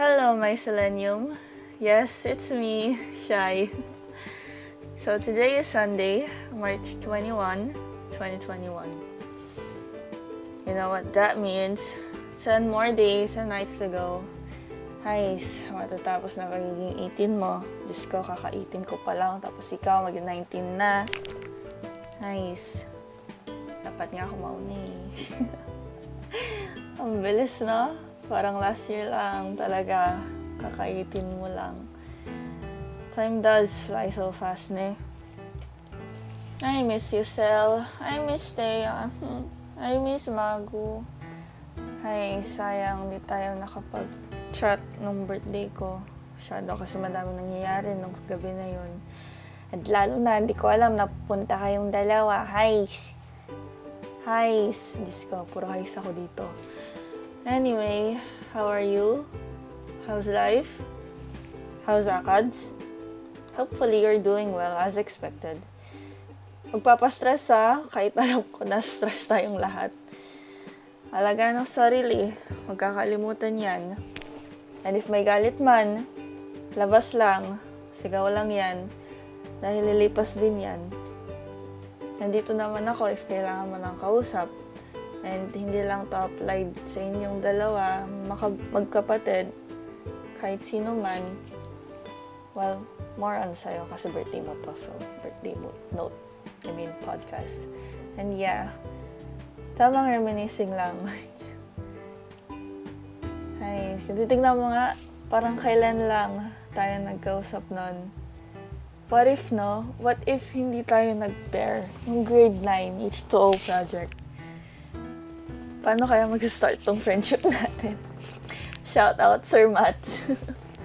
Hello, my selenium. Yes, it's me, Shy. So today is Sunday, March 21, 2021. You know what that means? 10 more days and nights to go. Guys, matatapos na pagiging 18 mo. Diyos ko, kaka-18 ko pa lang. Tapos ikaw, mag-19 na. Nice. Dapat nga ako mauna eh. Ang bilis, no? Parang last year lang talaga. Kaka-18 mo lang. Time does fly so fast, ne? I miss you, Sel. I miss Thea. I miss Magu. Ay, sayang, di tayo nakapag-chat nung birthday ko. Masyado kasi madami nangyayari nung gabi na yun. At lalo na, hindi ko alam na pupunta kayong dalawa. Highs! Highs! Diyos ko, puro highs ako dito. Anyway, how are you? How's life? How's ACADS? Hopefully, you're doing well as expected. Magpapastress ha, kahit alam ko na stress tayong lahat. Alaga ng sarili, magkakalimutan yan. And if may galit man, labas lang, sigaw lang yan, dahil lilipas din yan. Nandito naman ako if kailangan mo ng kausap. And hindi lang to applied sa inyong dalawa, maka- magkapatid, kahit sino man. Well, more on sa'yo kasi birthday mo to, so birthday mo, note, I mean podcast. And yeah, tamang reminiscing lang. Ay, titignan mo nga, parang kailan lang tayo nagkausap nun. What if, no? What if hindi tayo nag-pair? Yung grade 9, H2O project. Paano kaya mag-start tong friendship natin? Shout out, Sir Matt.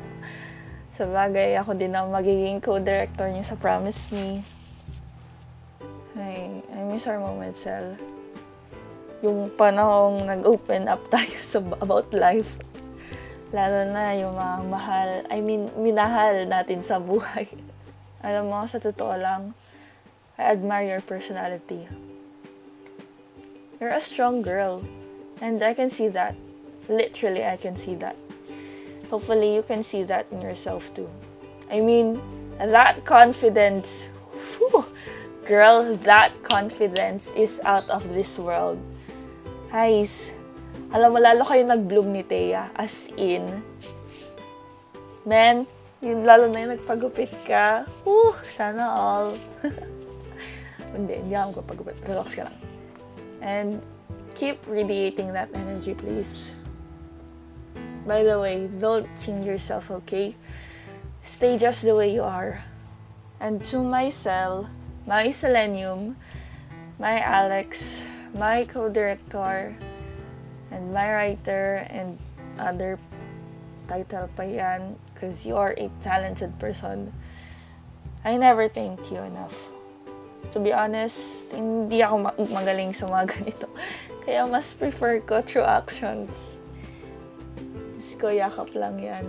sa bagay, ako din ang magiging co-director niya sa Promise Me. Ay, I miss our moment, Sel. Yung panahong nag-open up tayo sa about life. Lalo na yung mga mahal, I mean, minahal natin sa buhay. Alam mo, sa totoo lang, I admire your personality. You're a strong girl. And I can see that. Literally, I can see that. Hopefully, you can see that in yourself too. I mean, that confidence, whew, girl, that confidence is out of this world. Guys, alam mo, lalo kayo nag-bloom ni Thea. As in, man, yun lalo na yung nagpagupit ka. Whew, sana all. hindi, hindi ako magpagupit. Relax ka lang. And keep radiating that energy, please. By the way, don't change yourself, okay? Stay just the way you are. And to myself, my Selenium, my Alex, my co-director, and my writer, and other title pa yan, because you are a talented person. I never thanked you enough to be honest, hindi ako ma- magaling sa mga ganito. Kaya mas prefer ko true actions. Diyos ko, yakap lang yan.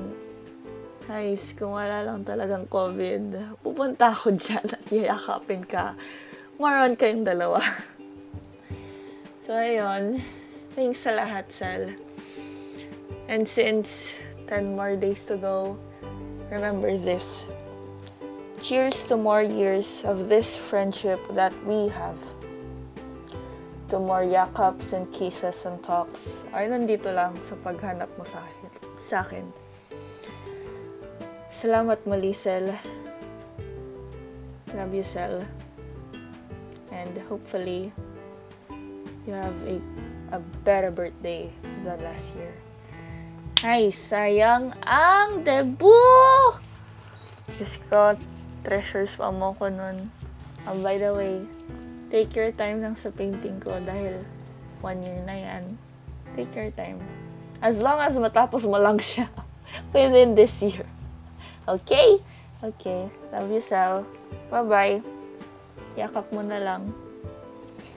Guys, kung wala lang talagang COVID, pupunta ako dyan at yayakapin ka. Maroon kayong dalawa. so, ayun. Thanks sa lahat, Sal. And since 10 more days to go, remember this cheers to more years of this friendship that we have. To more yakap and kisses and talks. Ay, nandito lang sa paghanap mo sa akin. Sa akin. Salamat muli, Sel. Love you, Sel. And hopefully, you have a, a better birthday than last year. Ay, sayang ang debut! Diyos ko, treasures pa mo ko nun. Um, by the way, take your time lang sa painting ko dahil one year na yan. Take your time. As long as matapos mo lang siya within this year. Okay? Okay. Love you, Sal. Bye-bye. Yakap mo na lang.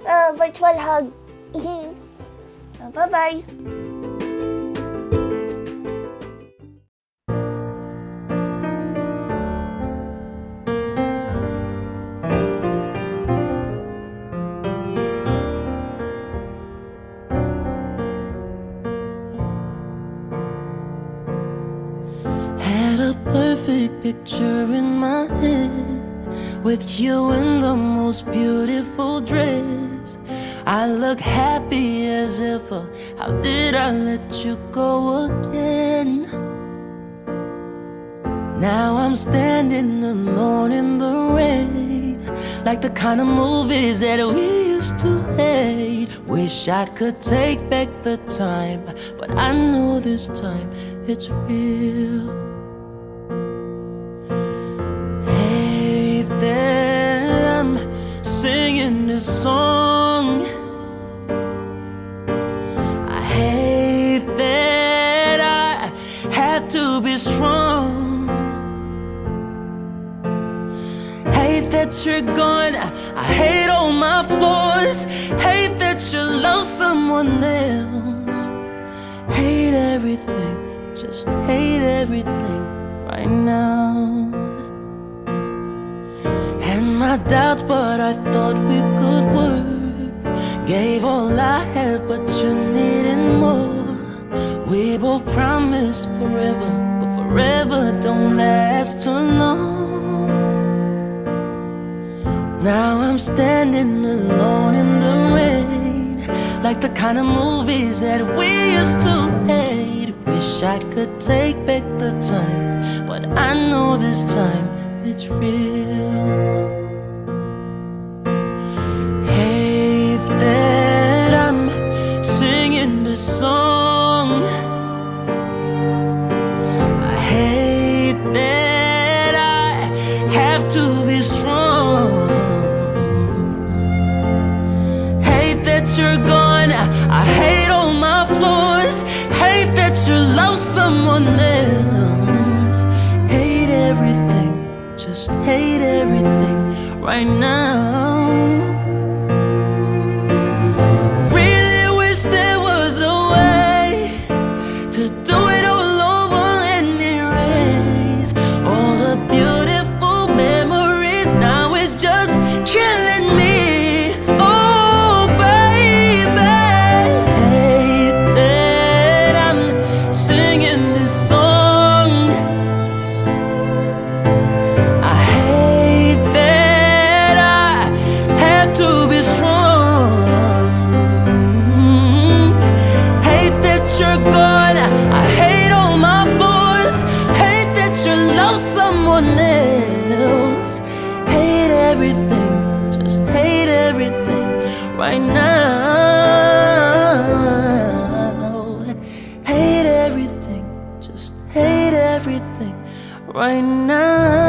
Uh, virtual hug. Bye-bye. Picture in my head with you in the most beautiful dress. I look happy as ever. How did I let you go again? Now I'm standing alone in the rain, like the kind of movies that we used to hate. Wish I could take back the time, but I know this time it's real. This song. I hate that I had to be strong. Hate that you're gone. I hate all my flaws. Hate that you love someone else. Hate everything. Just hate everything right now. My doubts, but I thought we could work. Gave all I had, but you needed more. We both promised forever, but forever don't last too long. Now I'm standing alone in the rain, like the kind of movies that we used to hate. Wish I could take back the time, but I know this time it's real. That you're gone. I hate all my flaws. Hate that you love someone else. Hate everything. Just hate everything right now. Right now.